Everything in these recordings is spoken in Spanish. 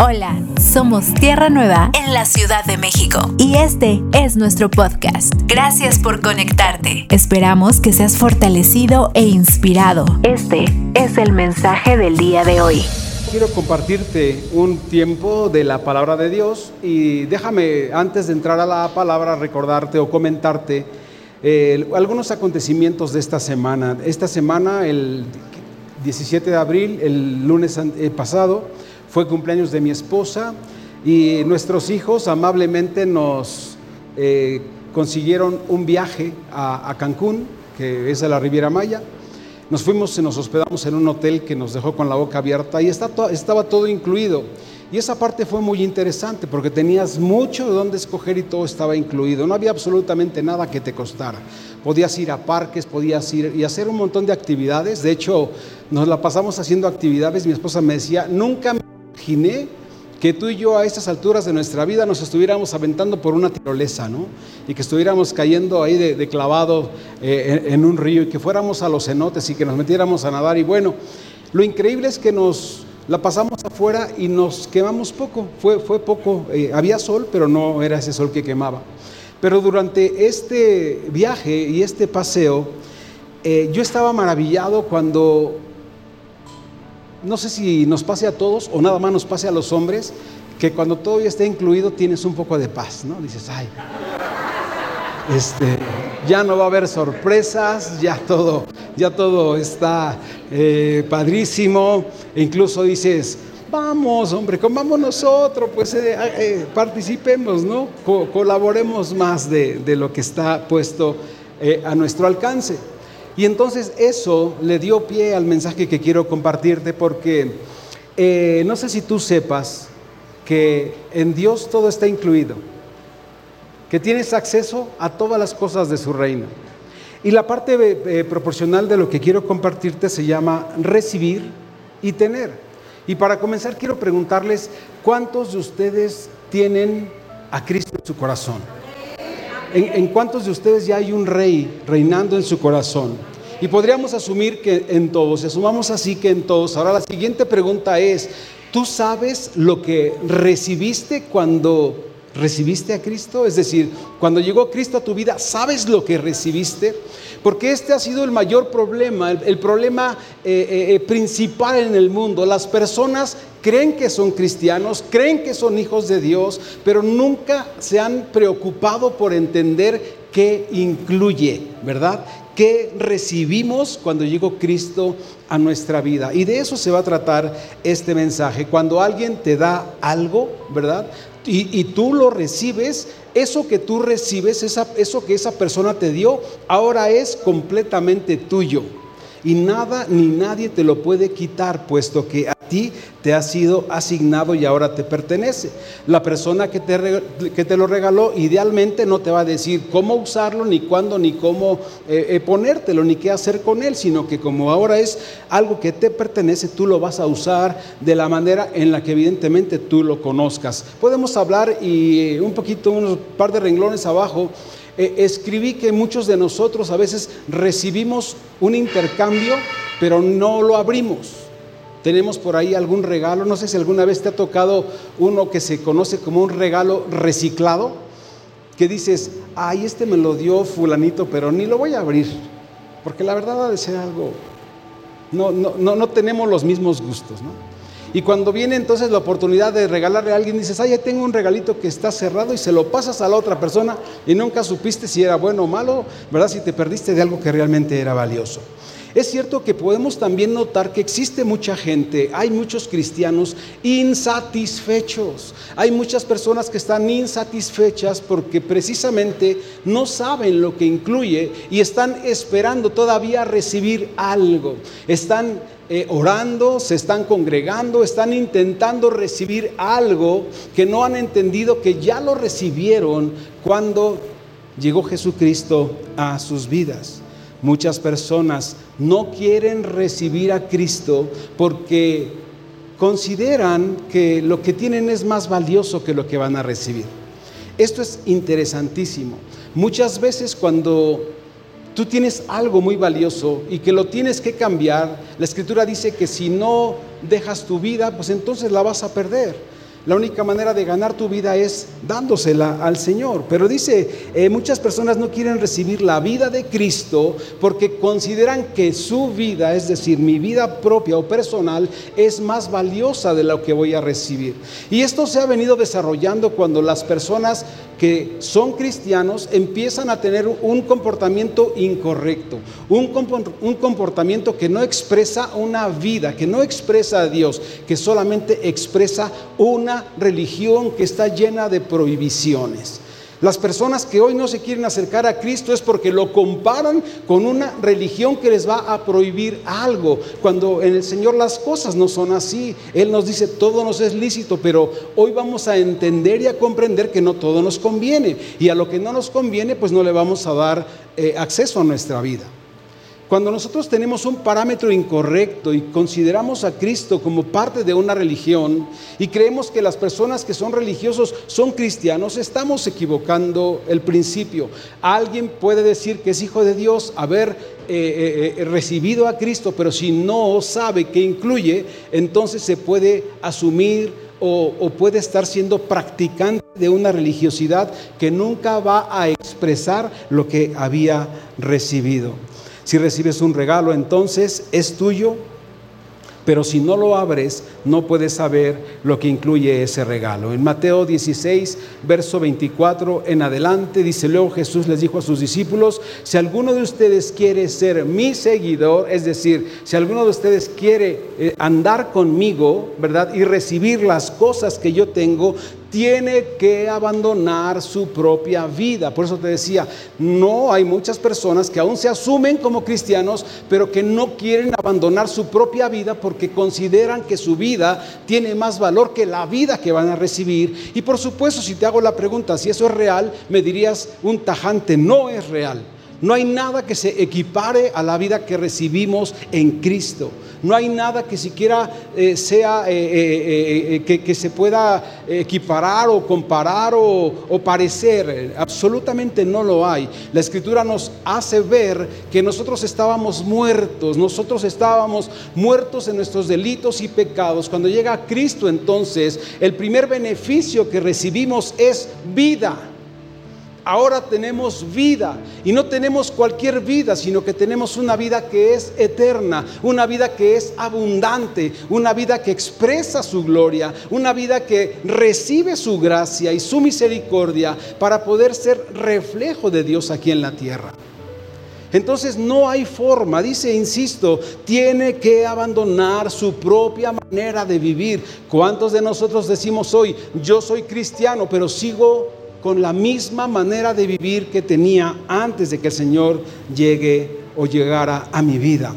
Hola, somos Tierra Nueva en la Ciudad de México y este es nuestro podcast. Gracias por conectarte. Esperamos que seas fortalecido e inspirado. Este es el mensaje del día de hoy. Quiero compartirte un tiempo de la palabra de Dios y déjame antes de entrar a la palabra recordarte o comentarte eh, algunos acontecimientos de esta semana. Esta semana, el 17 de abril, el lunes eh, pasado, fue cumpleaños de mi esposa y nuestros hijos amablemente nos eh, consiguieron un viaje a, Cancún, que es de la Riviera Maya. Nos fuimos y nos hospedamos en un hotel que nos dejó con la boca abierta y estaba todo incluido. Y esa parte fue muy interesante porque tenías mucho de dónde escoger y todo estaba incluido. No había absolutamente nada que te costara. Podías ir a parques, podías ir y hacer un montón de actividades. De hecho, nos la pasamos haciendo actividades. Mi esposa me decía, nunca me imaginé que tú y yo a estas alturas de nuestra vida nos estuviéramos aventando por una tirolesa, ¿no? Y que estuviéramos cayendo ahí de, clavado eh, en, un río y que fuéramos a los cenotes y que nos metiéramos a nadar. Y bueno, lo increíble es que nos la pasamos afuera y nos quemamos poco. Fue, fue poco, eh, había sol, pero no era ese sol que quemaba. Pero durante este viaje y este paseo, eh, yo estaba maravillado cuando no sé si nos pase a todos o nada más nos pase a los hombres, que cuando todo ya esté incluido tienes un poco de paz, ¿no? Dices, ay, este, ya no va a haber sorpresas, ya todo, ya todo está eh, padrísimo, e incluso dices, vamos, hombre, comamos nosotros, pues eh, eh, participemos, ¿no? colaboremos más de, de, lo que está puesto a nuestro alcance. Y entonces eso le dio pie al mensaje que quiero compartirte porque eh, no sé si tú sepas que en Dios todo está incluido, que tienes acceso a todas las cosas de su reino. Y la parte eh, proporcional de lo que quiero compartirte se llama recibir y tener. Y para comenzar quiero preguntarles, ¿cuántos de ustedes tienen a Cristo en su corazón? ¿En, cuántos de ustedes ya hay un rey reinando en su corazón? Y podríamos asumir que en todos, asumamos así que en todos. Ahora la siguiente pregunta es, ¿tú sabes lo que recibiste cuando recibiste a Cristo? Es decir, cuando llegó Cristo a tu vida, ¿sabes lo que recibiste? Porque este ha sido el mayor problema, el, problema eh, eh, eh, principal en el mundo. Las personas creen que son cristianos, creen que son hijos de Dios, pero nunca se han preocupado por entender qué incluye, ¿verdad? ¿Qué recibimos cuando llegó Cristo a nuestra vida? Y de eso se va a tratar este mensaje. Cuando alguien te da algo, ¿verdad? Y, tú lo recibes, eso que tú recibes, eso que esa persona te dio, ahora es completamente tuyo y nada ni nadie te lo puede quitar, puesto que a ti te ha sido asignado y ahora te pertenece. La persona que te, que te lo regaló idealmente no te va a decir cómo usarlo, ni cuándo, ni cómo eh, eh, ponértelo, ni qué hacer con él, sino que como ahora es algo que te pertenece, tú lo vas a usar de la manera en la que evidentemente tú lo conozcas. Podemos hablar y eh, un poquito, unos par de renglones abajo, eh, escribí que muchos de nosotros a veces recibimos un intercambio, pero no lo abrimos. Tenemos por ahí algún regalo, no sé si alguna vez te ha tocado uno que se conoce como un regalo reciclado, que dices, ay, este me lo dio fulanito, pero ni lo voy a abrir, porque la verdad ha de ser algo, no, no, no, no tenemos los mismos gustos, ¿no? Y cuando viene entonces la oportunidad de regalarle a alguien, dices, ay, ya tengo un regalito que está cerrado y se lo pasas a la otra persona y nunca supiste si era bueno o malo, ¿verdad? Si te perdiste de algo que realmente era valioso. Es cierto que podemos también notar que existe mucha gente, hay muchos cristianos insatisfechos, hay muchas personas que están insatisfechas porque precisamente no saben lo que incluye y están esperando todavía recibir algo, están eh, orando, se están congregando, están intentando recibir algo que no han entendido que ya lo recibieron cuando llegó Jesucristo a sus vidas. Muchas personas no quieren recibir a Cristo porque consideran que lo que tienen es más valioso que lo que van a recibir. Esto es interesantísimo. Muchas veces cuando tú tienes algo muy valioso y que lo tienes que cambiar, la escritura dice que si no dejas tu vida, pues entonces la vas a perder. La única manera de ganar tu vida es dándosela al Señor. Pero dice, eh, muchas personas no quieren recibir la vida de Cristo porque consideran que su vida, es decir, mi vida propia o personal, es más valiosa de lo que voy a recibir. Y esto se ha venido desarrollando cuando las personas que son cristianos empiezan a tener un comportamiento incorrecto, un, un comportamiento que no expresa una vida, que no expresa a Dios, que solamente expresa una religión que está llena de prohibiciones. Las personas que hoy no se quieren acercar a Cristo es porque lo comparan con una religión que les va a prohibir algo, cuando en el Señor las cosas no son así. Él nos dice, todo nos es lícito, pero hoy vamos a entender y a comprender que no todo nos conviene. Y a lo que no nos conviene, pues no le vamos a dar eh, acceso a nuestra vida. Cuando nosotros tenemos un parámetro incorrecto y consideramos a Cristo como parte de una religión y creemos que las personas que son religiosos son cristianos, estamos equivocando el principio. Alguien puede decir que es hijo de Dios, haber eh, eh, eh, recibido a Cristo, pero si no sabe qué incluye, entonces se puede asumir o, o puede estar siendo practicante de una religiosidad que nunca va a expresar lo que había recibido. Si recibes un regalo, entonces es tuyo, pero si no lo abres, no puedes saber lo que incluye ese regalo. En Mateo 16, verso 24 en adelante, dice luego Jesús les dijo a sus discípulos, si alguno de ustedes quiere ser mi seguidor, es decir, si alguno de ustedes quiere eh, andar conmigo, ¿verdad? Y recibir las cosas que yo tengo, tiene que abandonar su propia vida. Por eso te decía, no hay muchas personas que aún se asumen como cristianos, pero que no quieren abandonar su propia vida porque consideran que su vida tiene más valor que la vida que van a recibir. Y por supuesto, si te hago la pregunta si eso es real, me dirías un tajante, no es real. No hay nada que se equipare a la vida que recibimos en Cristo. No hay nada que siquiera eh, sea eh, eh, que, se pueda equiparar o comparar o, o parecer. Absolutamente no lo hay. La escritura nos hace ver que nosotros estábamos muertos, nosotros estábamos muertos en nuestros delitos y pecados. Cuando llega Cristo entonces, el primer beneficio que recibimos es vida ahora tenemos vida y no tenemos cualquier vida, sino que tenemos una vida que es eterna, una vida que es abundante, una vida que expresa su gloria, una vida que recibe su gracia y su misericordia para poder ser reflejo de Dios aquí en la tierra. Entonces no hay forma, dice, insisto, tiene que abandonar su propia manera de vivir. ¿Cuántos de nosotros decimos hoy, yo soy cristiano, pero sigo con la misma manera de vivir que tenía antes de que el Señor llegue o llegara a mi vida.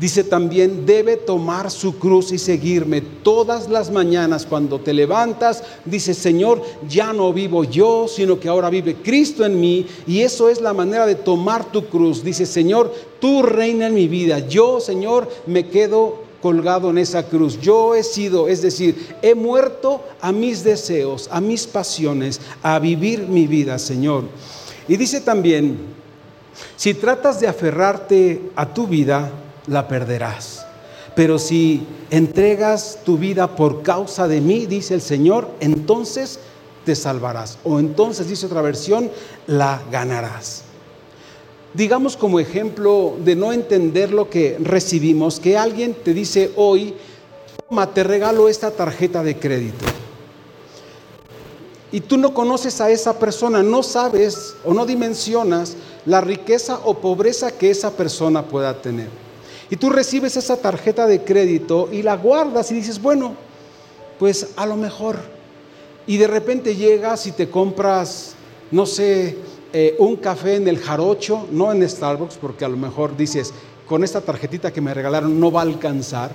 Dice también, debe tomar su cruz y seguirme todas las mañanas cuando te levantas. Dice, Señor, ya no vivo yo, sino que ahora vive Cristo en mí. Y eso es la manera de tomar tu cruz. Dice, Señor, tú reina en mi vida. Yo, Señor, me quedo colgado en esa cruz. Yo he sido, es decir, he muerto a mis deseos, a mis pasiones, a vivir mi vida, Señor. Y dice también, si tratas de aferrarte a tu vida, la perderás. Pero si entregas tu vida por causa de mí, dice el Señor, entonces te salvarás. O entonces, dice otra versión, la ganarás digamos como ejemplo de no entender lo que recibimos, que alguien te dice hoy, toma, te regalo esta tarjeta de crédito. Y tú no conoces a esa persona, no sabes o no dimensionas la riqueza o pobreza que esa persona pueda tener. Y tú recibes esa tarjeta de crédito y la guardas y dices, bueno, pues a lo mejor. Y de repente llegas y te compras, no sé, eh, un café en el jarocho, no en Starbucks, porque a lo mejor dices, con esta tarjetita que me regalaron no va a alcanzar.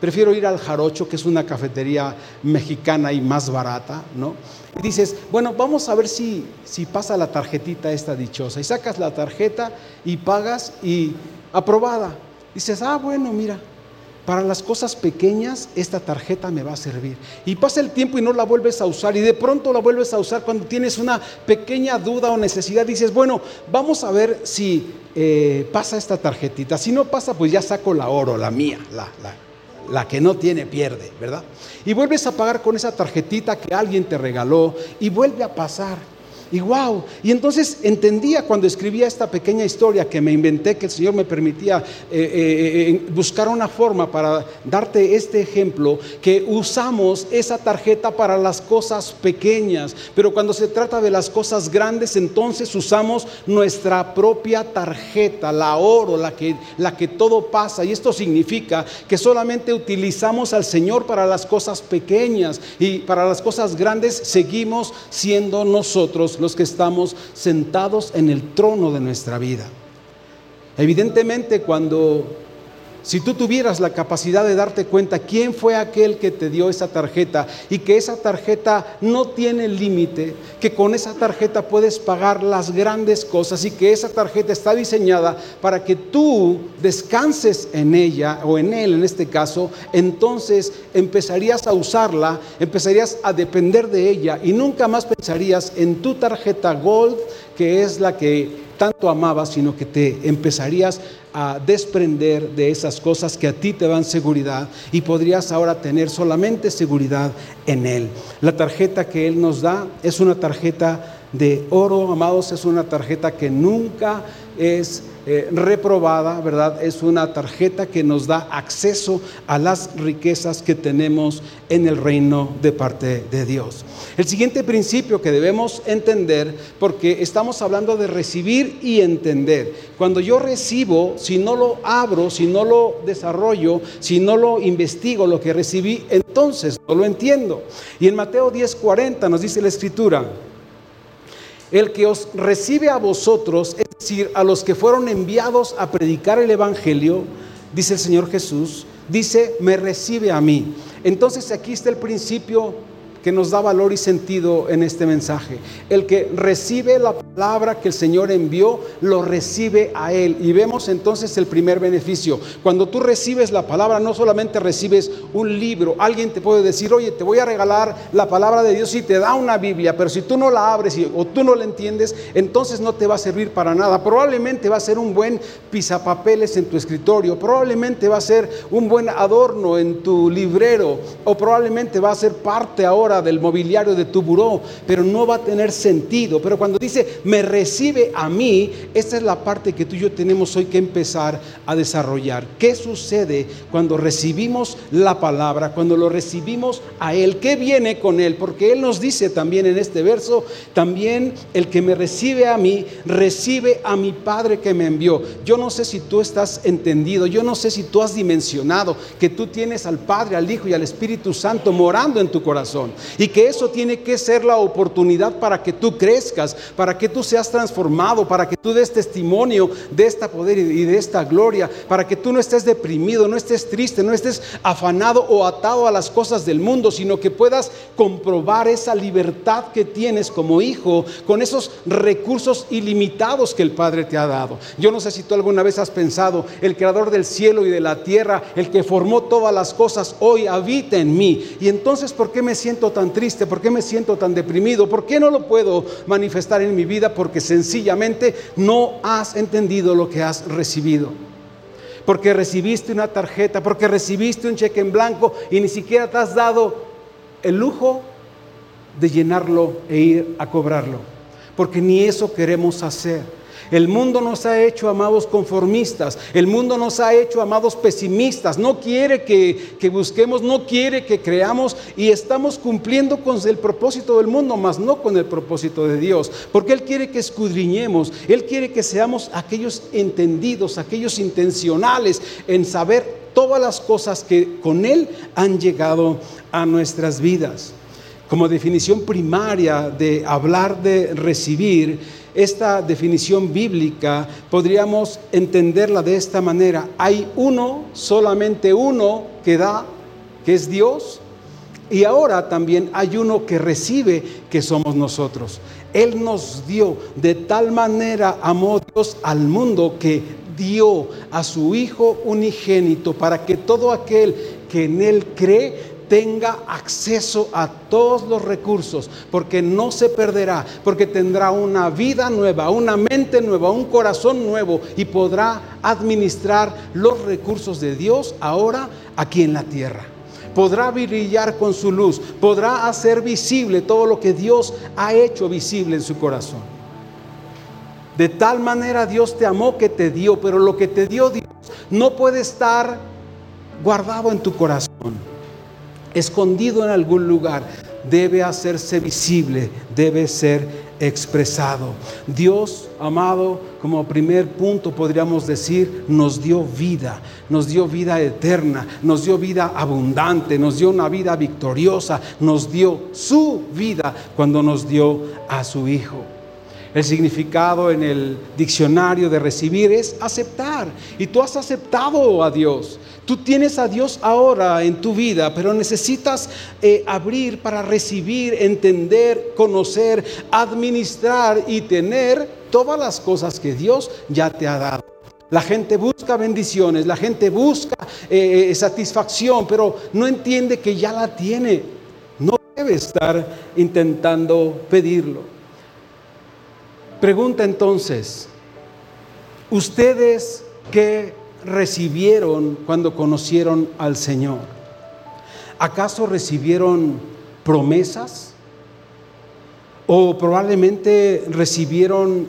Prefiero ir al jarocho, que es una cafetería mexicana y más barata, ¿no? Y dices, bueno, vamos a ver si, si pasa la tarjetita esta dichosa. Y sacas la tarjeta y pagas y aprobada. Dices, ah, bueno, mira, para las cosas pequeñas, esta tarjeta me va a servir. Y pasa el tiempo y no la vuelves a usar. Y de pronto la vuelves a usar cuando tienes una pequeña duda o necesidad. Dices, bueno, vamos a ver si eh, pasa esta tarjetita. Si no pasa, pues ya saco la oro, la mía, la, la que no tiene pierde, ¿verdad? Y vuelves a pagar con esa tarjetita que alguien te regaló y vuelve a pasar. Y wow, y entonces entendía cuando escribía esta pequeña historia que me inventé, que el Señor me permitía eh, eh, eh, buscar una forma para darte este ejemplo, que usamos esa tarjeta para las cosas pequeñas, pero cuando se trata de las cosas grandes, entonces usamos nuestra propia tarjeta, la oro, la que, la que todo pasa. Y esto significa que solamente utilizamos al Señor para las cosas pequeñas. Y para las cosas grandes seguimos siendo nosotros los que estamos sentados en el trono de nuestra vida. Evidentemente cuando si tú tuvieras la capacidad de darte cuenta quién fue aquel que te dio esa tarjeta y que esa tarjeta no tiene límite, que con esa tarjeta puedes pagar las grandes cosas y que esa tarjeta está diseñada para que tú descanses en ella o en él en este caso, entonces empezarías a usarla, empezarías a depender de ella y nunca más pensarías en tu tarjeta Gold, que es la que tanto amabas, sino que te empezarías a desprender de esas cosas que a ti te dan seguridad y podrías ahora tener solamente seguridad en Él. La tarjeta que Él nos da es una tarjeta de oro, amados, es una tarjeta que nunca es eh, reprobada, ¿verdad? Es una tarjeta que nos da acceso a las riquezas que tenemos en el reino de parte de Dios. El siguiente principio que debemos entender, porque estamos hablando de recibir y entender. Cuando yo recibo, si no lo abro, si no lo desarrollo, si no lo investigo, lo que recibí, entonces no lo entiendo. Y en Mateo 10:40 nos dice la escritura, el que os recibe a vosotros, es decir, a los que fueron enviados a predicar el Evangelio, dice el Señor Jesús, dice, me recibe a mí. Entonces aquí está el principio que nos da valor y sentido en este mensaje. El que recibe la palabra que el Señor envió, lo recibe a Él. Y vemos entonces el primer beneficio. Cuando tú recibes la palabra, no solamente recibes un libro. Alguien te puede decir, oye, te voy a regalar la palabra de Dios y te da una Biblia, pero si tú no la abres o tú no la entiendes, entonces no te va a servir para nada. Probablemente va a ser un buen pisapapeles en tu escritorio, probablemente va a ser un buen adorno en tu librero, o probablemente va a ser parte ahora del mobiliario de tu buró, pero no va a tener sentido. Pero cuando dice, me recibe a mí, esta es la parte que tú y yo tenemos hoy que empezar a desarrollar. ¿Qué sucede cuando recibimos la palabra, cuando lo recibimos a Él? ¿Qué viene con Él? Porque Él nos dice también en este verso, también el que me recibe a mí, recibe a mi Padre que me envió. Yo no sé si tú estás entendido, yo no sé si tú has dimensionado que tú tienes al Padre, al Hijo y al Espíritu Santo morando en tu corazón y que eso tiene que ser la oportunidad para que tú crezcas, para que tú seas transformado, para que tú des testimonio de esta poder y de esta gloria, para que tú no estés deprimido, no estés triste, no estés afanado o atado a las cosas del mundo, sino que puedas comprobar esa libertad que tienes como hijo con esos recursos ilimitados que el Padre te ha dado. Yo no sé si tú alguna vez has pensado, el creador del cielo y de la tierra, el que formó todas las cosas, hoy habita en mí. Y entonces, ¿por qué me siento tan triste? ¿Por qué me siento tan deprimido? ¿Por qué no lo puedo manifestar en mi vida? Porque sencillamente no has entendido lo que has recibido. Porque recibiste una tarjeta, porque recibiste un cheque en blanco y ni siquiera te has dado el lujo de llenarlo e ir a cobrarlo. Porque ni eso queremos hacer. El mundo nos ha hecho amados conformistas, el mundo nos ha hecho amados pesimistas, no quiere que, busquemos, no quiere que creamos. Y estamos cumpliendo con el propósito del mundo, mas no con el propósito de Dios, porque Él quiere que escudriñemos, Él quiere que seamos aquellos entendidos, aquellos intencionales en saber todas las cosas que con Él han llegado a nuestras vidas. Como definición primaria de hablar de recibir, esta definición bíblica podríamos entenderla de esta manera. Hay uno, solamente uno que da, que es Dios, y ahora también hay uno que recibe, que somos nosotros. Él nos dio, de tal manera amó Dios al mundo que dio a su Hijo unigénito para que todo aquel que en Él cree tenga acceso a todos los recursos, porque no se perderá, porque tendrá una vida nueva, una mente nueva, un corazón nuevo y podrá administrar los recursos de Dios ahora aquí en la tierra. Podrá brillar con su luz, podrá hacer visible todo lo que Dios ha hecho visible en su corazón. De tal manera Dios te amó que te dio, pero lo que te dio Dios no puede estar guardado en tu corazón escondido en algún lugar, debe hacerse visible, debe ser expresado. Dios, amado, como primer punto podríamos decir, nos dio vida, nos dio vida eterna, nos dio vida abundante, nos dio una vida victoriosa, nos dio su vida cuando nos dio a su Hijo. El significado en el diccionario de recibir es aceptar. Y tú has aceptado a Dios. Tú tienes a Dios ahora en tu vida, pero necesitas eh, abrir para recibir, entender, conocer, administrar y tener todas las cosas que Dios ya te ha dado. La gente busca bendiciones, la gente busca eh, eh, satisfacción, pero no entiende que ya la tiene. No debe estar intentando pedirlo. Pregunta entonces, ¿ustedes qué recibieron cuando conocieron al Señor? ¿Acaso recibieron promesas? ¿O probablemente recibieron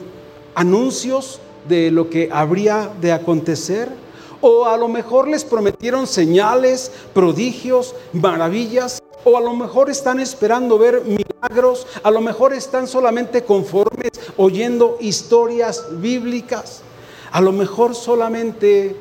anuncios de lo que habría de acontecer? ¿O a lo mejor les prometieron señales, prodigios, maravillas? ¿O a lo mejor están esperando ver ¿A lo mejor están solamente conformes oyendo historias bíblicas? A lo mejor solamente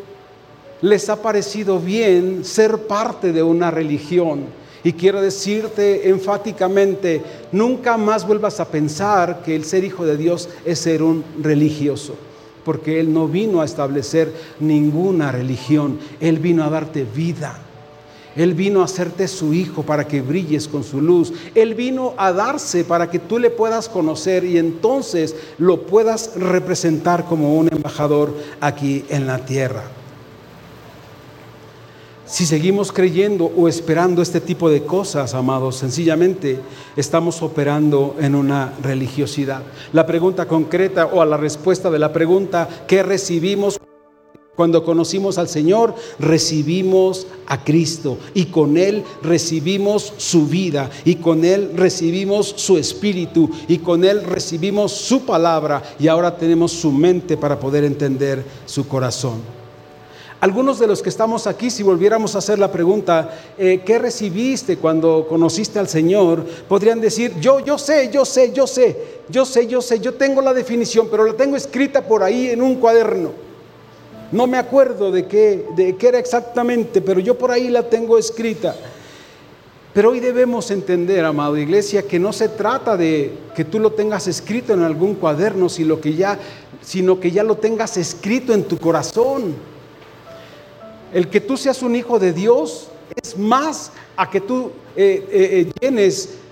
les ha parecido bien ser parte de una religión. Y quiero decirte enfáticamente, nunca más vuelvas a pensar que el ser hijo de Dios es ser un religioso, porque Él no vino a establecer ninguna religión, Él vino a darte vida. Él vino a hacerte su hijo para que brilles con su luz. Él vino a darse para que tú le puedas conocer y entonces lo puedas representar como un embajador aquí en la tierra. Si seguimos creyendo o esperando este tipo de cosas, amados, sencillamente estamos operando en una religiosidad. La pregunta concreta o a la respuesta de la pregunta que recibimos cuando conocimos al Señor, recibimos a Cristo y con Él recibimos su vida y con Él recibimos su espíritu y con Él recibimos su palabra y ahora tenemos su mente para poder entender su corazón. Algunos de los que estamos aquí, si volviéramos a hacer la pregunta, eh, ¿qué recibiste cuando conociste al Señor? Podrían decir, yo, yo sé, yo sé, yo sé, yo sé, yo sé, yo tengo la definición, pero la tengo escrita por ahí en un cuaderno. No me acuerdo de qué, de qué era exactamente, pero yo por ahí la tengo escrita. Pero hoy debemos entender, amado iglesia, que no se trata de que tú lo tengas escrito en algún cuaderno, sino que ya, sino que ya lo tengas escrito en tu corazón. El que tú seas un hijo de Dios es más a que tú eh, eh,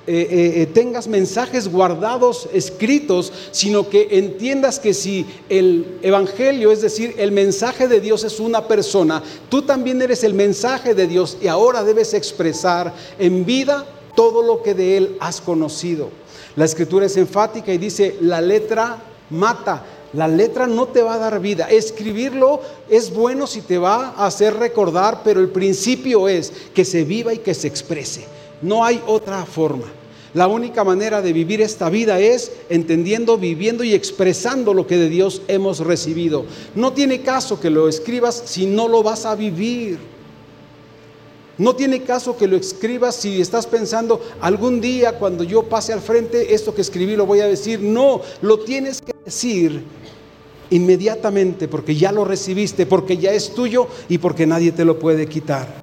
eh, llenes, tengas mensajes guardados, escritos, sino que entiendas que si el Evangelio, es decir, el mensaje de Dios es una persona, tú también eres el mensaje de Dios y ahora debes expresar en vida todo lo que de Él has conocido. La escritura es enfática y dice, la letra mata, la letra no te va a dar vida. Escribirlo es bueno si te va a hacer recordar, pero el principio es que se viva y que se exprese. No hay otra forma. La única manera de vivir esta vida es entendiendo, viviendo y expresando lo que de Dios hemos recibido. No tiene caso que lo escribas si no lo vas a vivir. No tiene caso que lo escribas si estás pensando algún día cuando yo pase al frente, esto que escribí lo voy a decir. No, lo tienes que decir inmediatamente porque ya lo recibiste, porque ya es tuyo y porque nadie te lo puede quitar.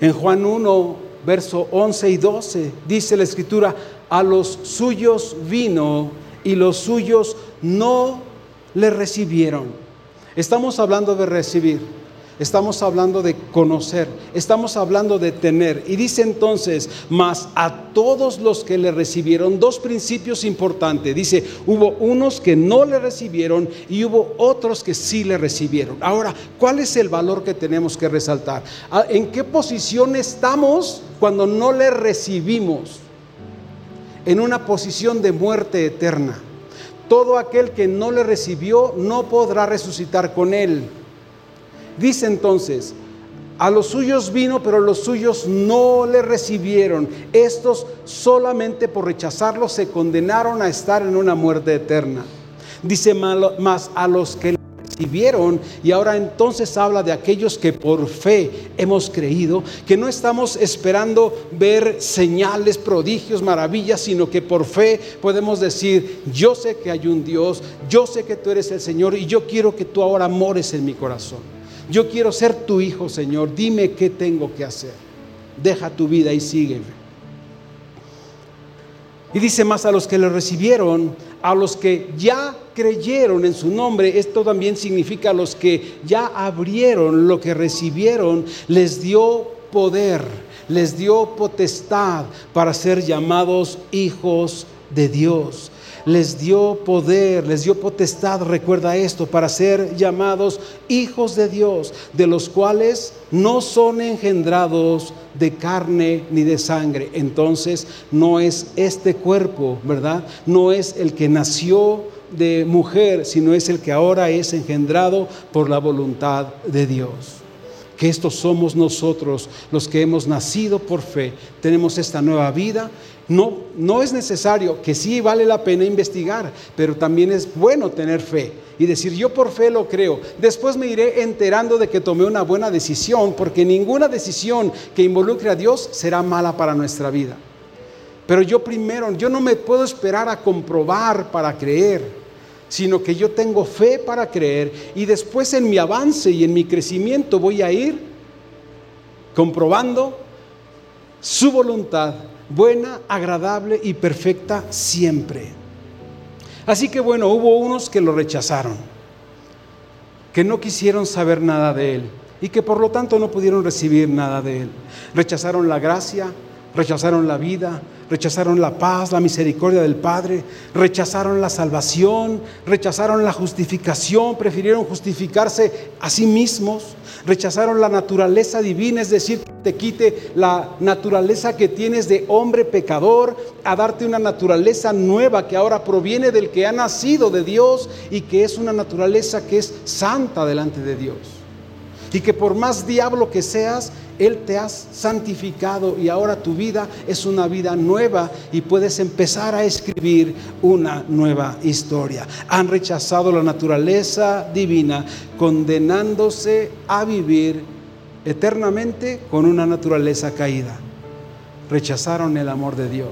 En Juan 1, verso 11 y 12, dice la escritura, a los suyos vino y los suyos no le recibieron. Estamos hablando de recibir. Estamos hablando de conocer, estamos hablando de tener. Y dice entonces, más a todos los que le recibieron, dos principios importantes. Dice, hubo unos que no le recibieron y hubo otros que sí le recibieron. Ahora, ¿cuál es el valor que tenemos que resaltar? Ah, ¿En qué posición estamos cuando no le recibimos? En una posición de muerte eterna. Todo aquel que no le recibió no podrá resucitar con él. Dice entonces, a los suyos vino, pero los suyos no le recibieron. Estos solamente por rechazarlo se condenaron a estar en una muerte eterna. Dice más a los que le recibieron y ahora entonces habla de aquellos que por fe hemos creído, que no estamos esperando ver señales, prodigios, maravillas, sino que por fe podemos decir, yo sé que hay un Dios, yo sé que tú eres el Señor y yo quiero que tú ahora mores en mi corazón. Yo quiero ser tu hijo, Señor. Dime qué tengo que hacer. Deja tu vida y sígueme. Y dice más a los que le recibieron, a los que ya creyeron en su nombre, esto también significa a los que ya abrieron lo que recibieron, les dio poder, les dio potestad para ser llamados hijos de Dios les dio poder, les dio potestad, recuerda esto, para ser llamados hijos de Dios, de los cuales no son engendrados de carne ni de sangre. Entonces no es este cuerpo, ¿verdad? No es el que nació de mujer, sino es el que ahora es engendrado por la voluntad de Dios que estos somos nosotros los que hemos nacido por fe, tenemos esta nueva vida no, no es necesario, que sí vale la pena investigar, pero también es bueno tener fe y decir, yo por fe lo creo. Después me iré enterando de que tomé una buena decisión, porque ninguna decisión que involucre a Dios será mala para nuestra vida. Pero yo primero, yo no me puedo esperar a comprobar para creer, sino que yo tengo fe para creer y después en mi avance y en mi crecimiento voy a ir comprobando su voluntad buena, agradable y perfecta siempre. Así que bueno, hubo unos que lo rechazaron, que no quisieron saber nada de él y que por lo tanto no pudieron recibir nada de él. Rechazaron la gracia, rechazaron la vida, rechazaron la paz, la misericordia del Padre, rechazaron la salvación, rechazaron la justificación, prefirieron justificarse a sí mismos, rechazaron la naturaleza divina, es decir, te quite la naturaleza que tienes de hombre pecador, a darte una naturaleza nueva que ahora proviene del que ha nacido de Dios y que es una naturaleza que es santa delante de Dios. Y que por más diablo que seas, Él te ha santificado y ahora tu vida es una vida nueva y puedes empezar a escribir una nueva historia. Han rechazado la naturaleza divina, condenándose a vivir eternamente con una naturaleza caída. Rechazaron el amor de Dios.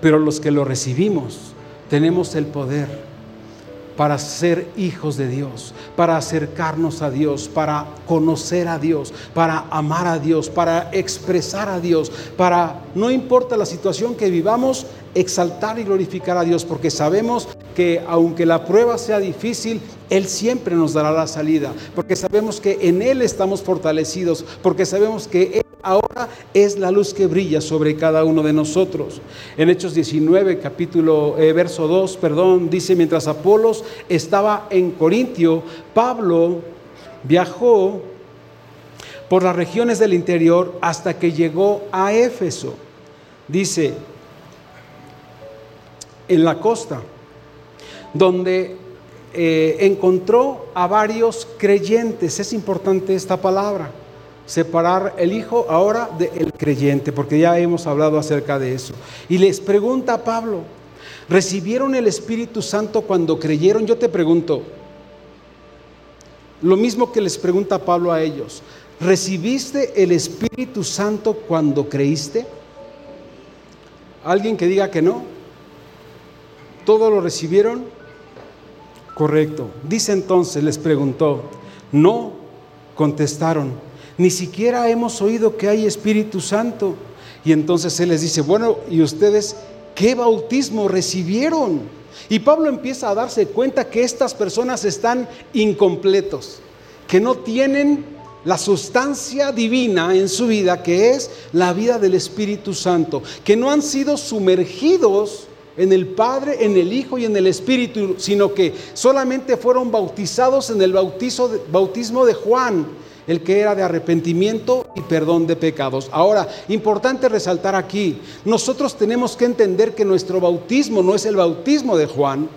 Pero los que lo recibimos tenemos el poder para ser hijos de Dios, para acercarnos a Dios, para conocer a Dios, para amar a Dios, para expresar a Dios, para, no importa la situación que vivamos, exaltar y glorificar a Dios, porque sabemos que aunque la prueba sea difícil, Él siempre nos dará la salida, porque sabemos que en Él estamos fortalecidos, porque sabemos que Él ahora es la luz que brilla sobre cada uno de nosotros. En Hechos 19, capítulo, eh, verso 2, perdón, dice, mientras Apolos estaba en Corintio, Pablo viajó por las regiones del interior hasta que llegó a Éfeso. Dice, en la costa, donde eh, encontró a varios creyentes. Es importante esta palabra separar el hijo ahora del creyente, porque ya hemos hablado acerca de eso. Y les pregunta a Pablo, ¿recibieron el Espíritu Santo cuando creyeron? Yo te pregunto, lo mismo que les pregunta Pablo a ellos, ¿recibiste el Espíritu Santo cuando creíste? ¿Alguien que diga que no? ¿Todo lo recibieron? Correcto. Dice entonces, les preguntó, no contestaron ni siquiera hemos oído que hay Espíritu Santo. Y entonces Él les dice, bueno, ¿y ustedes qué bautismo recibieron? Y Pablo empieza a darse cuenta que estas personas están incompletos, que no tienen la sustancia divina en su vida, que es la vida del Espíritu Santo, que no han sido sumergidos en el Padre, en el Hijo y en el Espíritu, sino que solamente fueron bautizados en el bautismo de Juan, el que era de arrepentimiento y perdón de pecados. Ahora, importante resaltar aquí, nosotros tenemos que entender que nuestro bautismo no es el bautismo de Juan,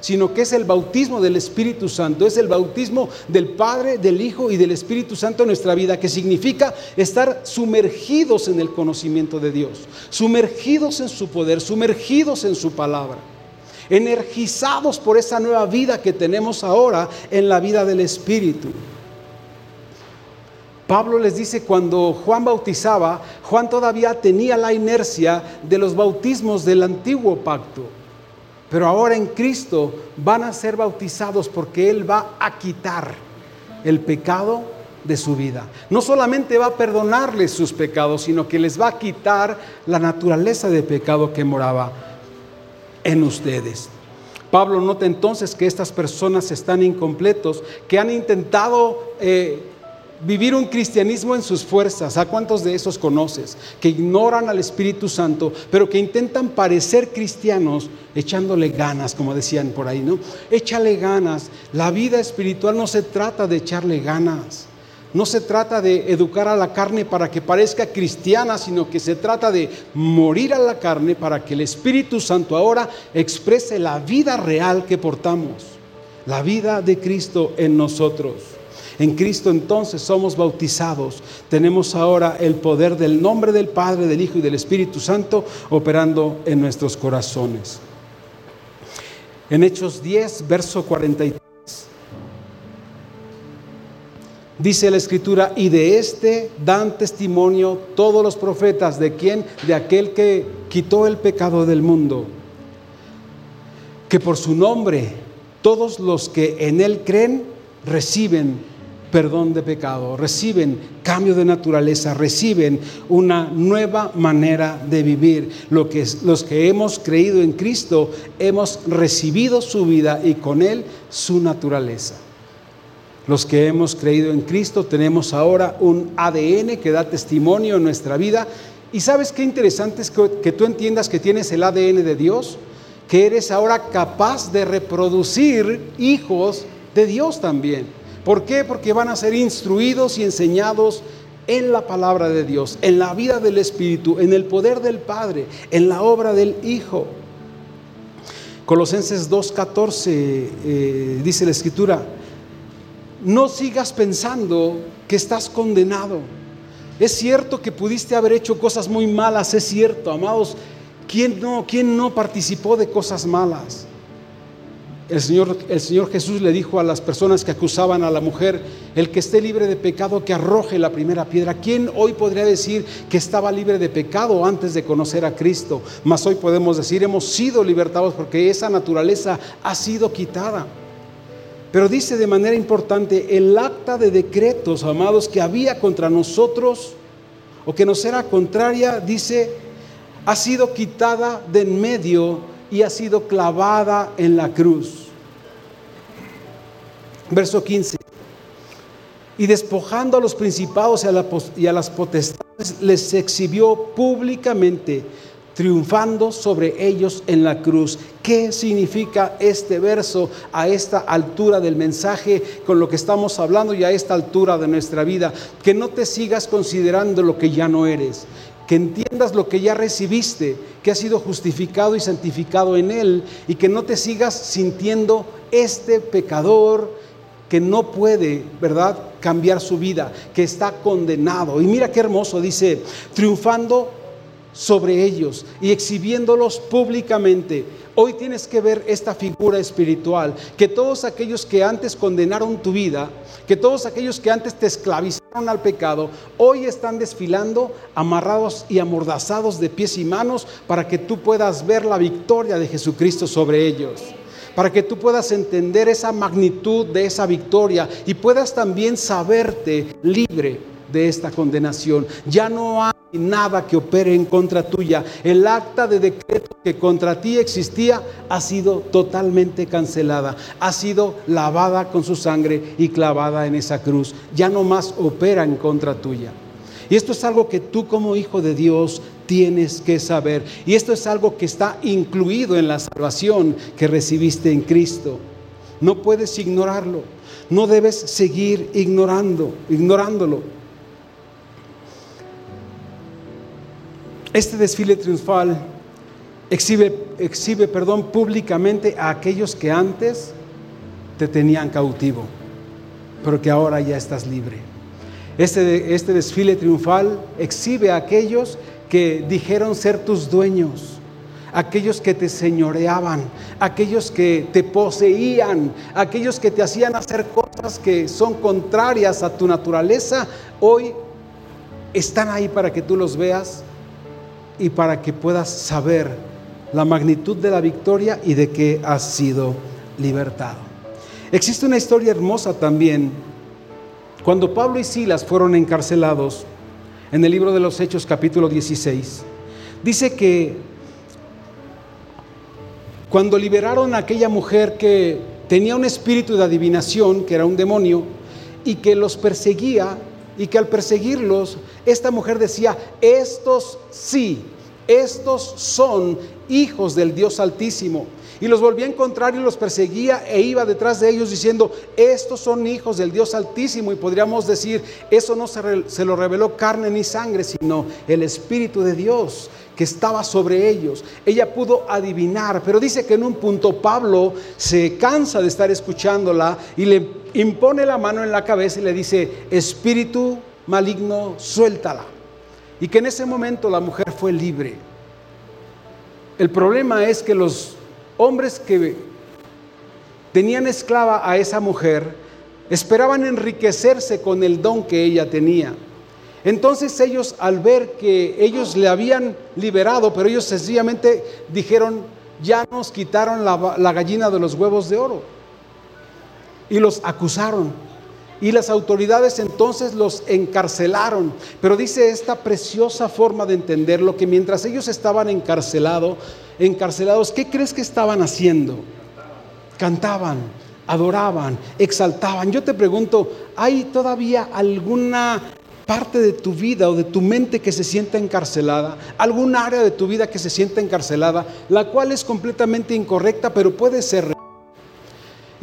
sino que es el bautismo del Espíritu Santo, es el bautismo del Padre, del Hijo y del Espíritu Santo en nuestra vida, que significa estar sumergidos en el conocimiento de Dios, sumergidos en su poder, sumergidos en su palabra, energizados por esa nueva vida que tenemos ahora en la vida del Espíritu. Pablo les dice cuando Juan bautizaba, Juan todavía tenía la inercia de los bautismos del antiguo pacto. Pero ahora en Cristo van a ser bautizados porque Él va a quitar el pecado de su vida. No solamente va a perdonarles sus pecados, sino que les va a quitar la naturaleza de pecado que moraba en ustedes. Pablo nota entonces que estas personas están incompletos, que han intentado eh, vivir un cristianismo en sus fuerzas. ¿A cuántos de esos conoces? Que ignoran al Espíritu Santo, pero que intentan parecer cristianos echándole ganas, como decían por ahí, ¿no? Échale ganas. La vida espiritual no se trata de echarle ganas. No se trata de educar a la carne para que parezca cristiana, sino que se trata de morir a la carne para que el Espíritu Santo ahora exprese la vida real que portamos, la vida de Cristo en nosotros. En Cristo entonces somos bautizados. Tenemos ahora el poder del nombre del Padre, del Hijo y del Espíritu Santo operando en nuestros corazones. En Hechos 10, verso 43. Dice la escritura, y de este dan testimonio todos los profetas, ¿de quién? De aquel que quitó el pecado del mundo. Que por su nombre todos los que en él creen reciben perdón de pecado, reciben cambio de naturaleza, reciben una nueva manera de vivir. Lo que los que hemos creído en Cristo hemos recibido su vida y con él su naturaleza. Los que hemos creído en Cristo tenemos ahora un ADN que da testimonio en nuestra vida. Y sabes qué interesante es que, que tú entiendas que tienes el ADN de Dios, que eres ahora capaz de reproducir hijos de Dios también. ¿Por qué? Porque van a ser instruidos y enseñados en la palabra de Dios, en la vida del Espíritu, en el poder del Padre, en la obra del Hijo. Colosenses 2.14 eh, dice la Escritura, no sigas pensando que estás condenado. Es cierto que pudiste haber hecho cosas muy malas, es cierto, amados. ¿Quién no, quién no participó de cosas malas? El Señor, el Señor Jesús le dijo a las personas que acusaban a la mujer, el que esté libre de pecado, que arroje la primera piedra. ¿Quién hoy podría decir que estaba libre de pecado antes de conocer a Cristo? Mas hoy podemos decir, hemos sido libertados porque esa naturaleza ha sido quitada. Pero dice de manera importante, el acta de decretos, amados, que había contra nosotros o que nos era contraria, dice, ha sido quitada de en medio y ha sido clavada en la cruz. Verso 15. Y despojando a los principados y a, las potestades, les exhibió públicamente, triunfando sobre ellos en la cruz. ¿Qué significa este verso a esta altura del mensaje con lo que estamos hablando y a esta altura de nuestra vida? Que no te sigas considerando lo que ya no eres, que entiendas lo que ya recibiste, que has sido justificado y santificado en Él, y que no te sigas sintiendo este pecador que no puede, ¿verdad?, cambiar su vida, que está condenado. Y mira qué hermoso, dice, triunfando sobre ellos y exhibiéndolos públicamente. Hoy tienes que ver esta figura espiritual, que todos aquellos que antes condenaron tu vida, que todos aquellos que antes te esclavizaron al pecado, hoy están desfilando amarrados y amordazados de pies y manos para que tú puedas ver la victoria de Jesucristo sobre ellos para que tú puedas entender esa magnitud de esa victoria y puedas también saberte libre de esta condenación. Ya no hay nada que opere en contra tuya. El acta de decreto que contra ti existía ha sido totalmente cancelada, ha sido lavada con su sangre y clavada en esa cruz. Ya no más opera en contra tuya. Y esto es algo que tú como hijo de Dios tienes que saber. Y esto es algo que está incluido en la salvación que recibiste en Cristo. No puedes ignorarlo. No debes seguir ignorando, ignorándolo. Este desfile triunfal exhibe, exhibe perdón, públicamente a aquellos que antes te tenían cautivo, pero que ahora ya estás libre. Este, este desfile triunfal exhibe a aquellos que dijeron ser tus dueños, aquellos que te señoreaban, aquellos que te poseían, aquellos que te hacían hacer cosas que son contrarias a tu naturaleza, hoy están ahí para que tú los veas y para que puedas saber la magnitud de la victoria y de que has sido libertado. Existe una historia hermosa también. Cuando Pablo y Silas fueron encarcelados, en el libro de los Hechos capítulo 16, dice que cuando liberaron a aquella mujer que tenía un espíritu de adivinación, que era un demonio, y que los perseguía, y que al perseguirlos, esta mujer decía, estos sí, estos son hijos del Dios Altísimo. Y los volvía a encontrar y los perseguía e iba detrás de ellos diciendo, estos son hijos del Dios Altísimo. Y podríamos decir, eso no se, se lo reveló carne ni sangre, sino el Espíritu de Dios que estaba sobre ellos. Ella pudo adivinar, pero dice que en un punto Pablo se cansa de estar escuchándola y le impone la mano en la cabeza y le dice, espíritu maligno, suéltala. Y que en ese momento la mujer fue libre. El problema es que los hombres que tenían esclava a esa mujer esperaban enriquecerse con el don que ella tenía. Entonces ellos al ver que ellos le habían liberado, pero ellos sencillamente dijeron, ya nos quitaron la, gallina de los huevos de oro. Y los acusaron. Y las autoridades entonces los encarcelaron. Pero dice esta preciosa forma de entenderlo, que mientras ellos estaban encarcelados, encarcelados, ¿qué crees que estaban haciendo? Cantaban, adoraban, exaltaban. Yo te pregunto, ¿hay todavía alguna parte de tu vida o de tu mente que se sienta encarcelada, algún área de tu vida que se sienta encarcelada, la cual es completamente incorrecta, pero puede ser.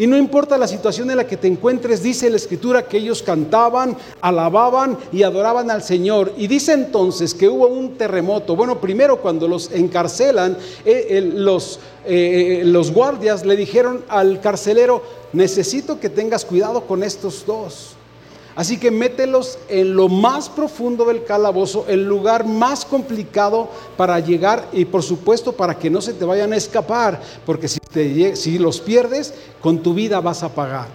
Y no importa la situación en la que te encuentres, dice la escritura que ellos cantaban, alababan y adoraban al Señor. Y dice entonces que hubo un terremoto. Bueno, primero cuando los encarcelan, eh, los, eh, los guardias le dijeron al carcelero, necesito que tengas cuidado con estos dos. Así que mételos en lo más profundo del calabozo, el lugar más complicado para llegar y por supuesto para que no se te vayan a escapar, porque si, si los pierdes, con tu vida vas a pagar.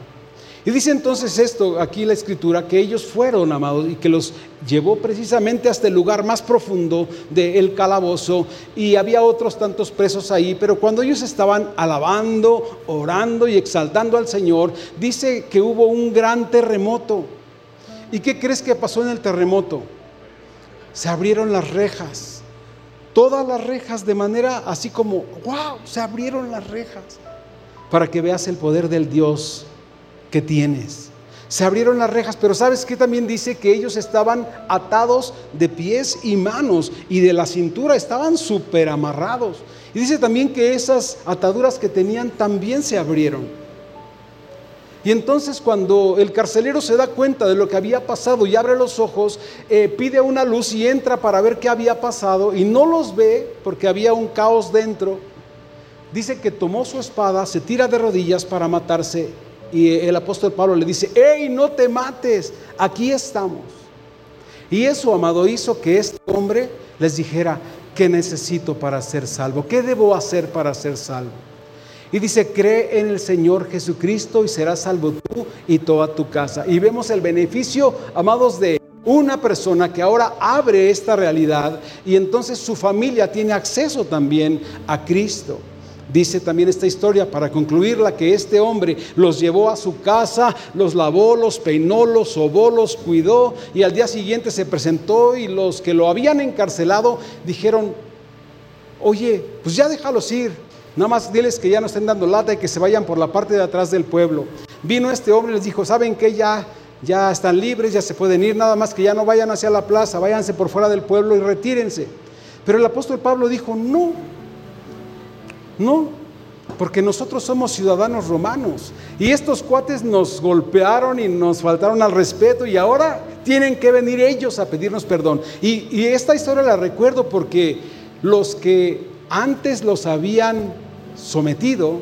Y dice entonces esto aquí la escritura, que ellos fueron amados y que los llevó precisamente hasta el lugar más profundo del calabozo y había otros tantos presos ahí, pero cuando ellos estaban alabando, orando y exaltando al Señor, dice que hubo un gran terremoto. ¿Y qué crees que pasó en el terremoto? Se abrieron las rejas. Todas las rejas de manera así como, wow, se abrieron las rejas. Para que veas el poder del Dios que tienes. Se abrieron las rejas, pero ¿sabes qué también dice? Que ellos estaban atados de pies y manos y de la cintura, estaban súper amarrados. Y dice también que esas ataduras que tenían también se abrieron. Y entonces cuando el carcelero se da cuenta de lo que había pasado y abre los ojos, eh, pide una luz y entra para ver qué había pasado y no los ve porque había un caos dentro. Dice que tomó su espada, se tira de rodillas para matarse y el apóstol Pablo le dice, hey, no te mates, aquí estamos. Y eso, amado, hizo que este hombre les dijera, ¿qué necesito para ser salvo? ¿Qué debo hacer para ser salvo? Y dice, cree en el Señor Jesucristo y serás salvo tú y toda tu casa. Y vemos el beneficio, amados, de una persona que ahora abre esta realidad y entonces su familia tiene acceso también a Cristo. Dice también esta historia, para concluirla, que este hombre los llevó a su casa, los lavó, los peinó, los sobó, los cuidó y al día siguiente se presentó y los que lo habían encarcelado dijeron, oye, pues ya déjalos ir, nada más diles que ya no estén dando lata y que se vayan por la parte de atrás del pueblo. Vino este hombre y les dijo, ¿saben qué? Ya, ya están libres, ya se pueden ir, nada más que ya no vayan hacia la plaza, váyanse por fuera del pueblo y retírense. Pero el apóstol Pablo dijo, no, no, porque nosotros somos ciudadanos romanos y estos cuates nos golpearon y nos faltaron al respeto y ahora tienen que venir ellos a pedirnos perdón. Y, y esta historia la recuerdo porque los que antes los habían sometido,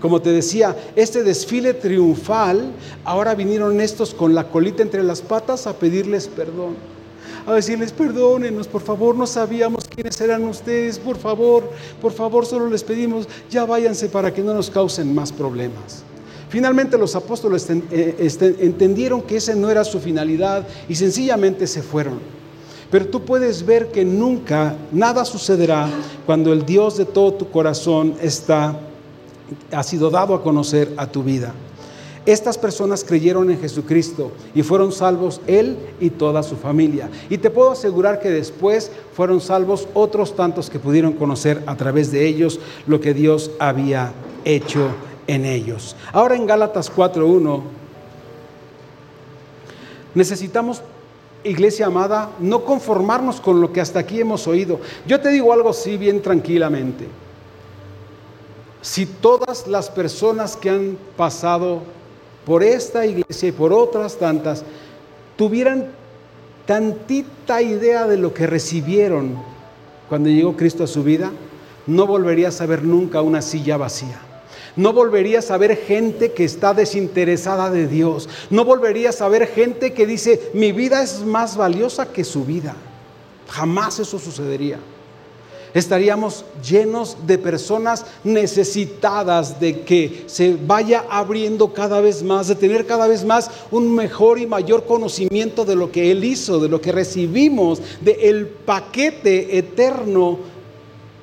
como te decía, este desfile triunfal, ahora vinieron estos con la colita entre las patas a pedirles perdón a decirles, perdónenos, por favor, no sabíamos quiénes eran ustedes, por favor, por favor, solo les pedimos, ya váyanse para que no nos causen más problemas. Finalmente los apóstoles eh, este, entendieron que esa no era su finalidad y sencillamente se fueron. Pero tú puedes ver que nunca nada sucederá cuando el Dios de todo tu corazón está ha sido dado a conocer a tu vida. Estas personas creyeron en Jesucristo y fueron salvos él y toda su familia. Y te puedo asegurar que después fueron salvos otros tantos que pudieron conocer a través de ellos lo que Dios había hecho en ellos. Ahora en Gálatas 4.1 necesitamos, iglesia amada, no conformarnos con lo que hasta aquí hemos oído. Yo te digo algo así bien tranquilamente. Si todas las personas que han pasado por esta iglesia y por otras tantas, tuvieran tantita idea de lo que recibieron cuando llegó Cristo a su vida, no volverías a ver nunca una silla vacía. No volverías a ver gente que está desinteresada de Dios. No volverías a ver gente que dice, mi vida es más valiosa que su vida. Jamás eso sucedería estaríamos llenos de personas necesitadas de que se vaya abriendo cada vez más, de tener cada vez más un mejor y mayor conocimiento de lo que Él hizo, de lo que recibimos, del el paquete eterno,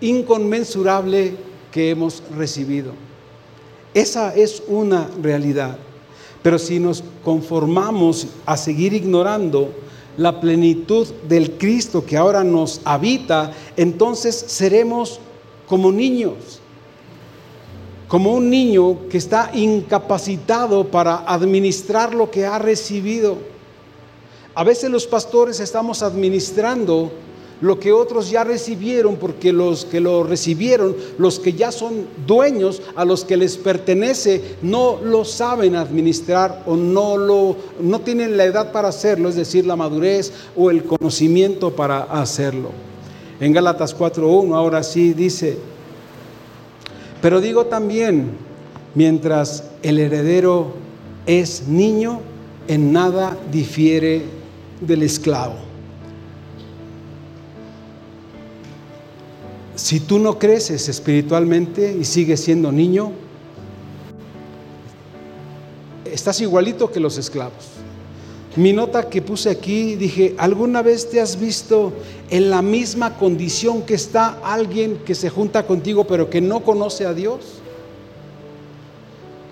inconmensurable que hemos recibido. Esa es una realidad. Pero si nos conformamos a seguir ignorando la plenitud del Cristo que ahora nos habita, entonces seremos como niños, como un niño que está incapacitado para administrar lo que ha recibido. A veces los pastores estamos administrando lo que otros ya recibieron, porque los que lo recibieron, los que ya son dueños, a los que les pertenece, no lo saben administrar o no, lo, no tienen la edad para hacerlo, es decir, la madurez o el conocimiento para hacerlo. En Gálatas 4.1 ahora sí dice, pero digo también, mientras el heredero es niño, en nada difiere del esclavo Si tú no creces espiritualmente y sigues siendo niño, estás igualito que los esclavos. Mi nota que puse aquí, dije, ¿alguna vez te has visto en la misma condición que está alguien que se junta contigo pero que no conoce a Dios?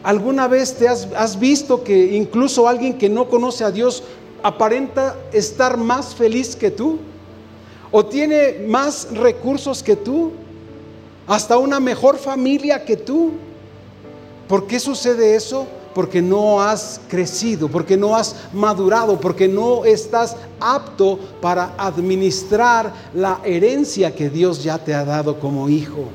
¿Alguna vez te has, has visto que incluso alguien que no conoce a Dios aparenta estar más feliz que tú? O tiene más recursos que tú, hasta una mejor familia que tú. ¿Por qué sucede eso? Porque no has crecido, porque no has madurado, porque no estás apto para administrar la herencia que Dios ya te ha dado como hijo.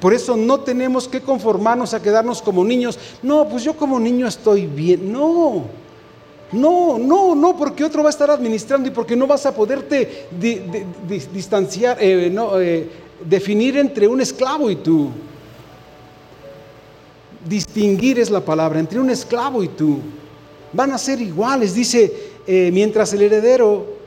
Por eso no tenemos que conformarnos a quedarnos como niños. No, pues yo como niño estoy bien. No, no, no, no, porque otro va a estar administrando y porque no vas a poderte distanciar, eh, eh, definir entre un esclavo y tú. Distinguir es la palabra, entre un esclavo y tú. Van a ser iguales, dice, eh, mientras el heredero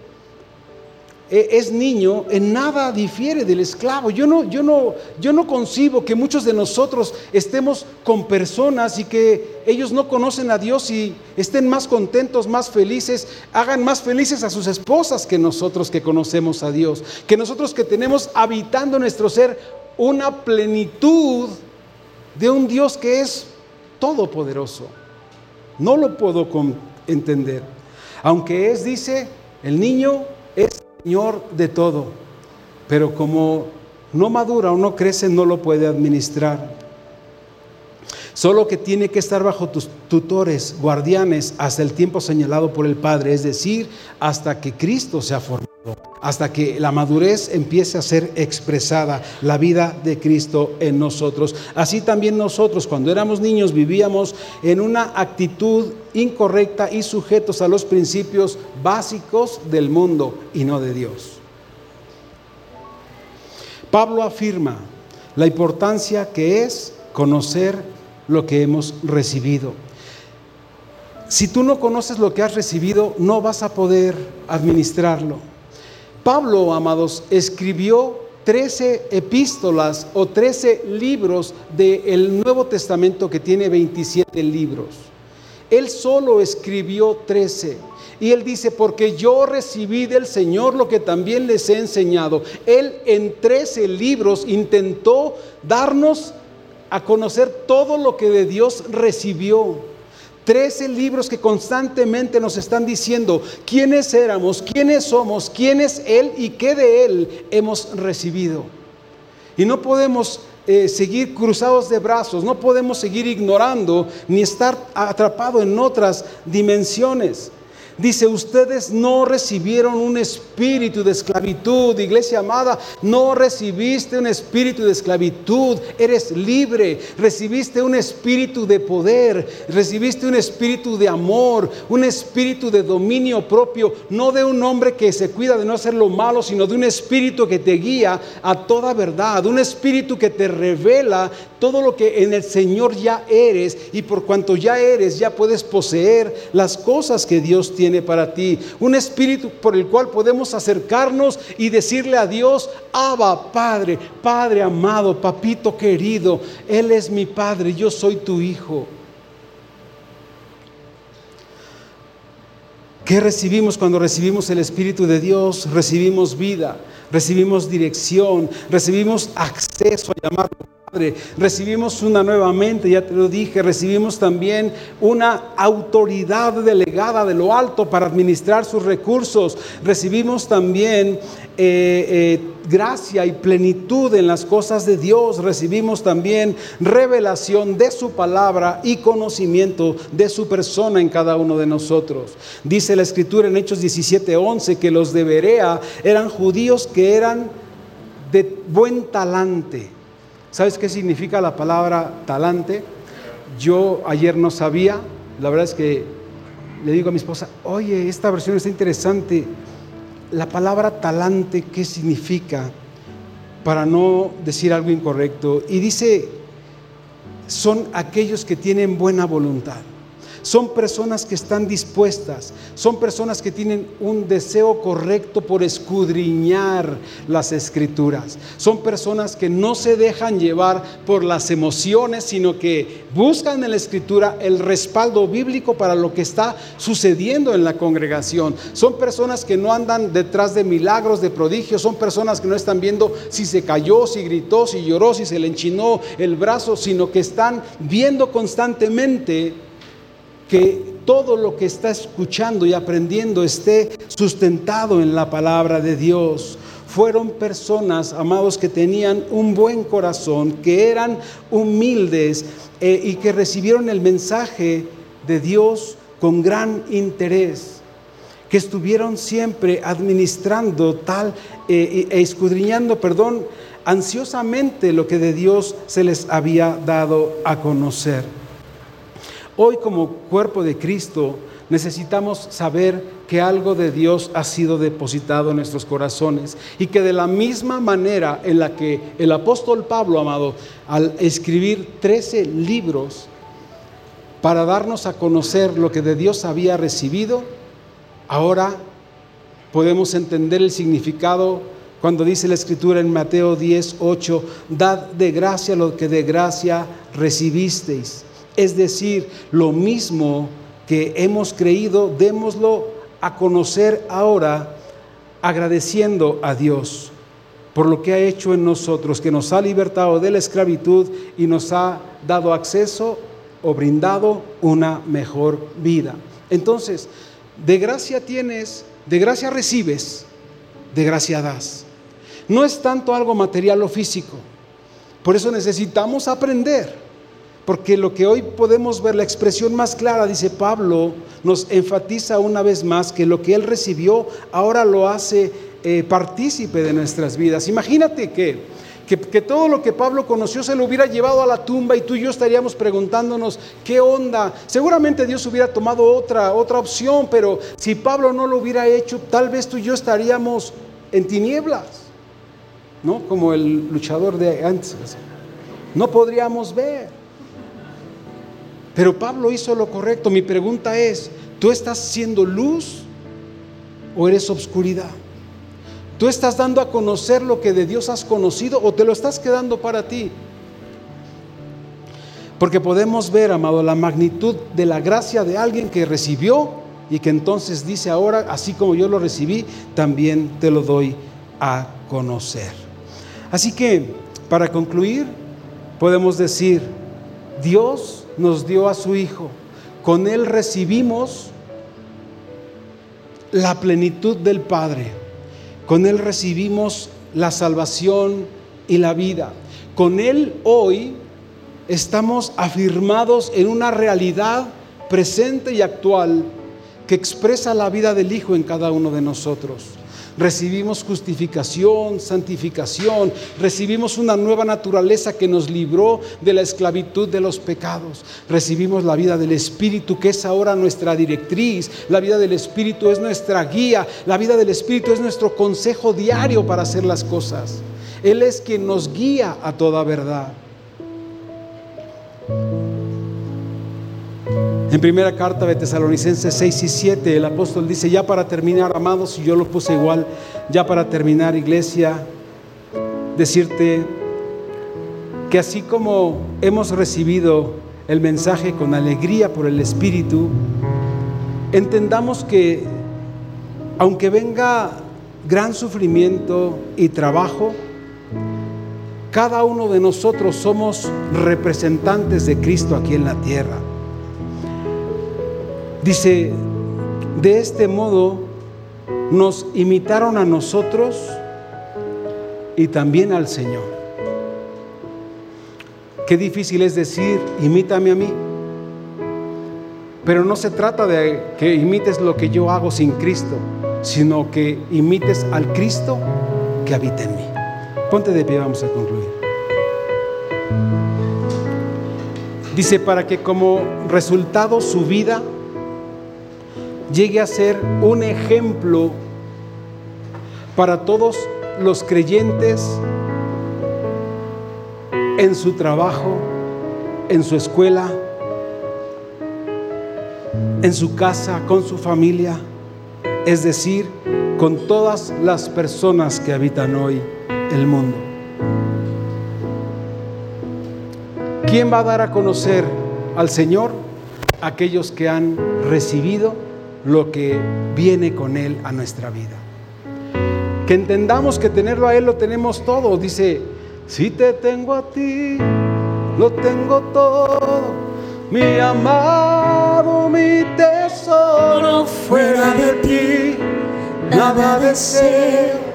es niño, en nada difiere del esclavo. Yo no, yo, no, yo no concibo que muchos de nosotros estemos con personas y que ellos no conocen a Dios y estén más contentos, más felices, hagan más felices a sus esposas que nosotros que conocemos a Dios, que nosotros que tenemos habitando nuestro ser una plenitud de un Dios que es todopoderoso. No lo puedo entender. Aunque es, dice, el niño es Señor de todo, pero como no madura o no crece, no lo puede administrar. Solo que tiene que estar bajo tus tutores, guardianes, hasta el tiempo señalado por el Padre, es decir, hasta que Cristo sea formado, hasta que la madurez empiece a ser expresada, la vida de Cristo en nosotros. Así también nosotros, cuando éramos niños, vivíamos en una actitud incorrecta y sujetos a los principios básicos del mundo y no de Dios. Pablo afirma la importancia que es conocer lo que hemos recibido. Si tú no conoces lo que has recibido, no vas a poder administrarlo. Pablo, amados, escribió 13 epístolas o 13 libros del Nuevo Testamento que tiene 27 libros. Él solo escribió 13. Y él dice, porque yo recibí del Señor lo que también les he enseñado. Él en 13 libros intentó darnos a conocer todo lo que de Dios recibió. Trece libros que constantemente nos están diciendo quiénes éramos, quiénes somos, quién es Él y qué de Él hemos recibido. Y no podemos eh, seguir cruzados de brazos, no podemos seguir ignorando ni estar atrapado en otras dimensiones. Dice, ustedes no recibieron un espíritu de esclavitud, iglesia amada, no recibiste un espíritu de esclavitud, eres libre, recibiste un espíritu de poder, recibiste un espíritu de amor, un espíritu de dominio propio, no de un hombre que se cuida de no hacer lo malo, sino de un espíritu que te guía a toda verdad, un espíritu que te revela todo lo que en el Señor ya eres. Y por cuanto ya eres, ya puedes poseer las cosas que Dios tiene para ti. Un espíritu por el cual podemos acercarnos y decirle a Dios, Abba, Padre, Padre amado, papito querido, Él es mi Padre, yo soy tu Hijo. ¿Qué recibimos cuando recibimos el Espíritu de Dios? Recibimos vida, recibimos dirección, recibimos acceso a llamarlo recibimos una nueva mente, ya te lo dije, recibimos también una autoridad delegada de lo alto para administrar sus recursos, recibimos también eh, eh, gracia y plenitud en las cosas de Dios, recibimos también revelación de su palabra y conocimiento de su persona en cada uno de nosotros. Dice la escritura en Hechos 17:11 que los de Berea eran judíos que eran de buen talante ¿Sabes qué significa la palabra talante? Yo ayer no sabía, la verdad es que le digo a mi esposa, oye, esta versión está interesante. La palabra talante, ¿qué significa? Para no decir algo incorrecto. Y dice, son aquellos que tienen buena voluntad. Son personas que están dispuestas, son personas que tienen un deseo correcto por escudriñar las escrituras. Son personas que no se dejan llevar por las emociones, sino que buscan en la escritura el respaldo bíblico para lo que está sucediendo en la congregación. Son personas que no andan detrás de milagros, de prodigios, son personas que no están viendo si se cayó, si gritó, si lloró, si se le enchinó el brazo, sino que están viendo constantemente que todo lo que está escuchando y aprendiendo esté sustentado en la palabra de Dios. Fueron personas, amados, que tenían un buen corazón, que eran humildes eh, y que recibieron el mensaje de Dios con gran interés que estuvieron siempre administrando tal eh, e escudriñando, perdón, ansiosamente lo que de Dios se les había dado a conocer. Hoy como cuerpo de Cristo necesitamos saber que algo de Dios ha sido depositado en nuestros corazones y que de la misma manera en la que el apóstol Pablo, amado, al escribir 13 libros para darnos a conocer lo que de Dios había recibido, ahora podemos entender el significado cuando dice la escritura en Mateo 10, 8, dad de gracia lo que de gracia recibisteis. Es decir, lo mismo que hemos creído, démoslo a conocer ahora agradeciendo a Dios. por lo que ha hecho en nosotros, que nos ha libertado de la esclavitud y nos ha dado acceso o brindado una mejor vida. Entonces, de gracia tienes, de gracia recibes, de gracia das. No es tanto algo material o físico. Por eso necesitamos aprender. Porque lo que hoy podemos ver, la expresión más clara, dice Pablo, nos enfatiza una vez más que lo que él recibió ahora lo hace eh, partícipe de nuestras vidas. Imagínate que, que, todo lo que Pablo conoció se lo hubiera llevado a la tumba y tú y yo estaríamos preguntándonos qué onda. Seguramente Dios hubiera tomado otra, otra opción, pero si Pablo no lo hubiera hecho, tal vez tú y yo estaríamos en tinieblas, ¿no? Como el luchador de antes. No podríamos ver. Pero Pablo hizo lo correcto. Mi pregunta es, ¿tú estás siendo luz o eres obscuridad? ¿Tú estás dando a conocer lo que de Dios has conocido o te lo estás quedando para ti? Porque podemos ver, amado, la magnitud de la gracia de alguien que recibió y que entonces dice ahora, así como yo lo recibí, también te lo doy a conocer. Así que, para concluir, podemos decir, Dios nos dio a su Hijo, con Él recibimos la plenitud del Padre. Con Él recibimos la salvación y la vida. Con Él hoy estamos afirmados en una realidad presente y actual que expresa la vida del Hijo en cada uno de nosotros recibimos justificación, santificación, recibimos una nueva naturaleza que nos libró de la esclavitud de los pecados, recibimos la vida del Espíritu que es ahora nuestra directriz, la vida del Espíritu es nuestra guía, la vida del Espíritu es nuestro consejo diario para hacer las cosas. Él es quien nos guía a toda verdad. En primera carta de Tesalonicenses 6 y 7, el apóstol dice, ya para terminar, amados, y yo lo puse igual, ya para terminar, iglesia, decirte que así como hemos recibido el mensaje con alegría por el Espíritu, entendamos que aunque venga gran sufrimiento y trabajo, cada uno de nosotros somos representantes de Cristo aquí en la tierra. Dice, de este modo nos imitaron a nosotros y también al Señor. Qué difícil es decir, imítame a mí. Pero no se trata de que imites lo que yo hago sin Cristo, sino que imites al Cristo que habita en mí. Ponte de pie, vamos a concluir. Dice, para que como resultado su vida llegue a ser un ejemplo para todos los creyentes en su trabajo, en su escuela, en su casa, con su familia, es decir, con todas las personas que habitan hoy el mundo. ¿Quién va a dar a conocer al Señor? Aquellos que han recibido lo que viene con Él a nuestra vida. Que entendamos que tenerlo a Él lo tenemos todo. Dice, si te tengo a ti, lo tengo todo. Mi amado, mi tesoro, fuera de ti, nada deseo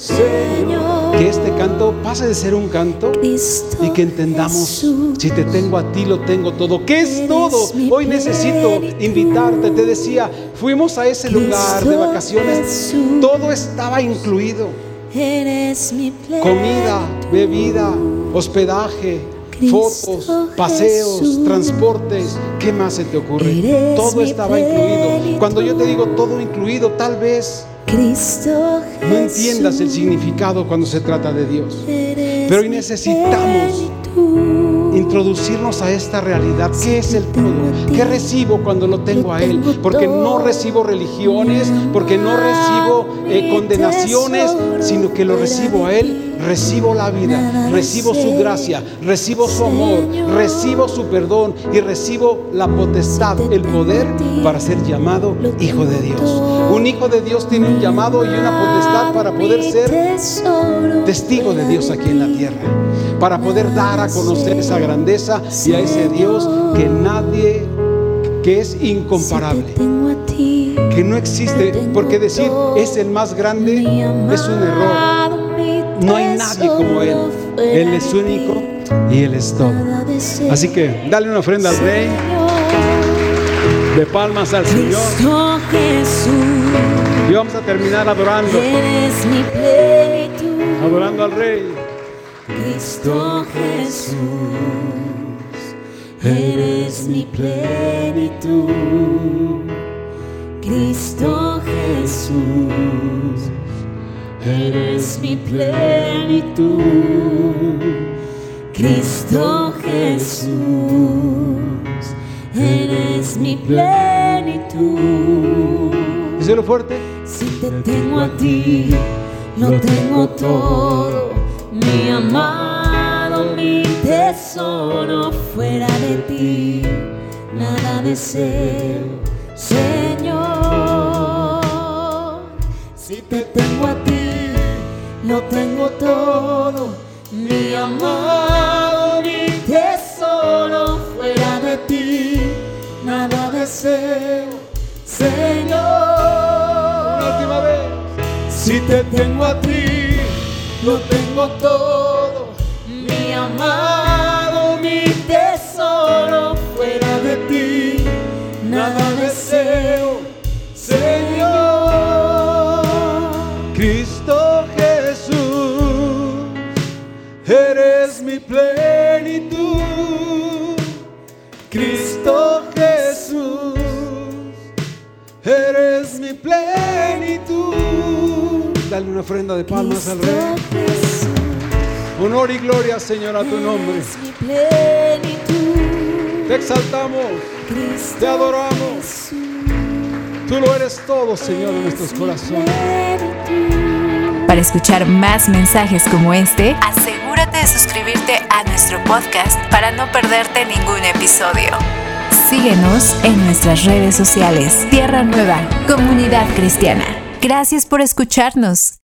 Señor. Que este canto pase de ser un canto y que entendamos, si te tengo a ti, lo tengo todo. ¿Qué es todo? Hoy necesito invitarte. Te decía, fuimos a ese lugar de vacaciones, todo estaba incluido. Comida, bebida, hospedaje, fotos, paseos, transportes, ¿qué más se te ocurre? Todo estaba incluido. Cuando yo te digo todo incluido, tal vez Cristo no entiendas el significado cuando se trata de Dios. Pero hoy necesitamos introducirnos a esta realidad. ¿Qué es el todo? ¿Qué recibo cuando lo tengo a Él? Porque no recibo religiones, porque no recibo eh, condenaciones, sino que lo recibo a Él recibo la vida, recibo su gracia, recibo su amor, recibo su perdón y recibo la potestad, el poder para ser llamado hijo de Dios. Un hijo de Dios tiene un llamado y una potestad para poder ser testigo de Dios aquí en la tierra, para poder dar a conocer esa grandeza y a ese Dios que nadie que es incomparable, que no existe, porque decir es el más grande es un error. No hay nadie como Él. Él es único y Él es todo. Así que dale una ofrenda al Rey, de palmas al Señor. Y vamos a terminar adorando. Adorando al Rey. Cristo Jesús eres mi plenitud. Cristo Jesús, eres mi plenitud. Cristo Jesús, eres mi plenitud. Díselo fuerte. Si te tengo a ti, lo tengo todo, mi amado, mi tesoro fuera de ti, nada deseo, Señor. Si te tengo a ti, lo tengo todo, mi amado, mi tesoro fuera de ti, nada deseo, Señor. Una última vez. Si te tengo a ti, lo tengo todo, mi amado, mi tesoro fuera de ti, nada deseo, eres mi plenitud. Dale una ofrenda de palmas al Rey. Honor y gloria, Señor, a tu nombre. eres mi plenitud. Te exaltamos, te adoramos. Tú lo eres todo, Señor, en nuestros corazones. Para escuchar más mensajes como este, asegúrate de suscribirte a nuestro podcast para no perderte ningún episodio. Síguenos en nuestras redes sociales. Tierra Nueva, Comunidad Cristiana. Gracias por escucharnos.